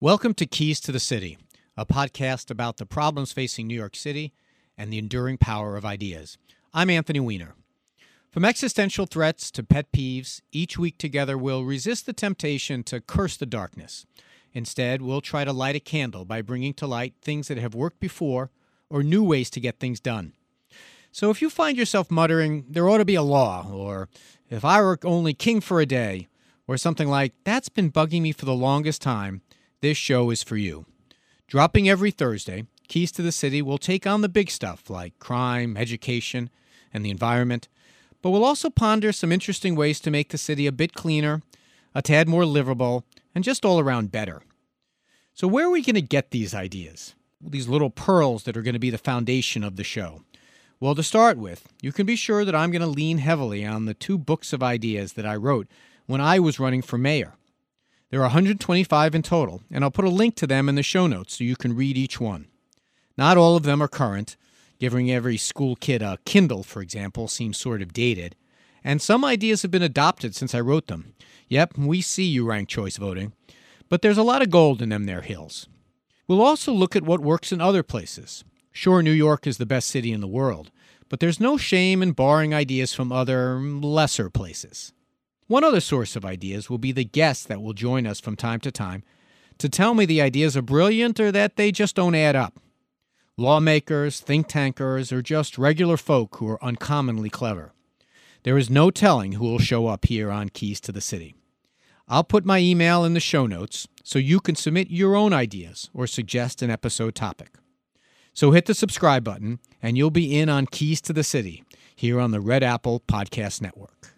Welcome to Keys to the City, a podcast about the problems facing New York City and the enduring power of ideas. I'm Anthony Weiner. From existential threats to pet peeves, each week together we'll resist the temptation to curse the darkness. Instead, we'll try to light a candle by bringing to light things that have worked before or new ways to get things done. So if you find yourself muttering, there ought to be a law, or if I were only king for a day, or something like, that's been bugging me for the longest time, this show is for you. Dropping every Thursday, Keys to the City will take on the big stuff like crime, education, and the environment, but we'll also ponder some interesting ways to make the city a bit cleaner, a tad more livable, and just all around better. So, where are we going to get these ideas? These little pearls that are going to be the foundation of the show? Well, to start with, you can be sure that I'm going to lean heavily on the two books of ideas that I wrote when I was running for mayor. There are 125 in total, and I'll put a link to them in the show notes so you can read each one. Not all of them are current. Giving every school kid a Kindle, for example, seems sort of dated. And some ideas have been adopted since I wrote them. Yep, we see you ranked choice voting. But there's a lot of gold in them there hills. We'll also look at what works in other places. Sure, New York is the best city in the world, but there's no shame in borrowing ideas from other, lesser places. One other source of ideas will be the guests that will join us from time to time to tell me the ideas are brilliant or that they just don't add up. Lawmakers, think tankers, or just regular folk who are uncommonly clever. There is no telling who will show up here on Keys to the City. I'll put my email in the show notes so you can submit your own ideas or suggest an episode topic. So hit the subscribe button and you'll be in on Keys to the City here on the Red Apple Podcast Network.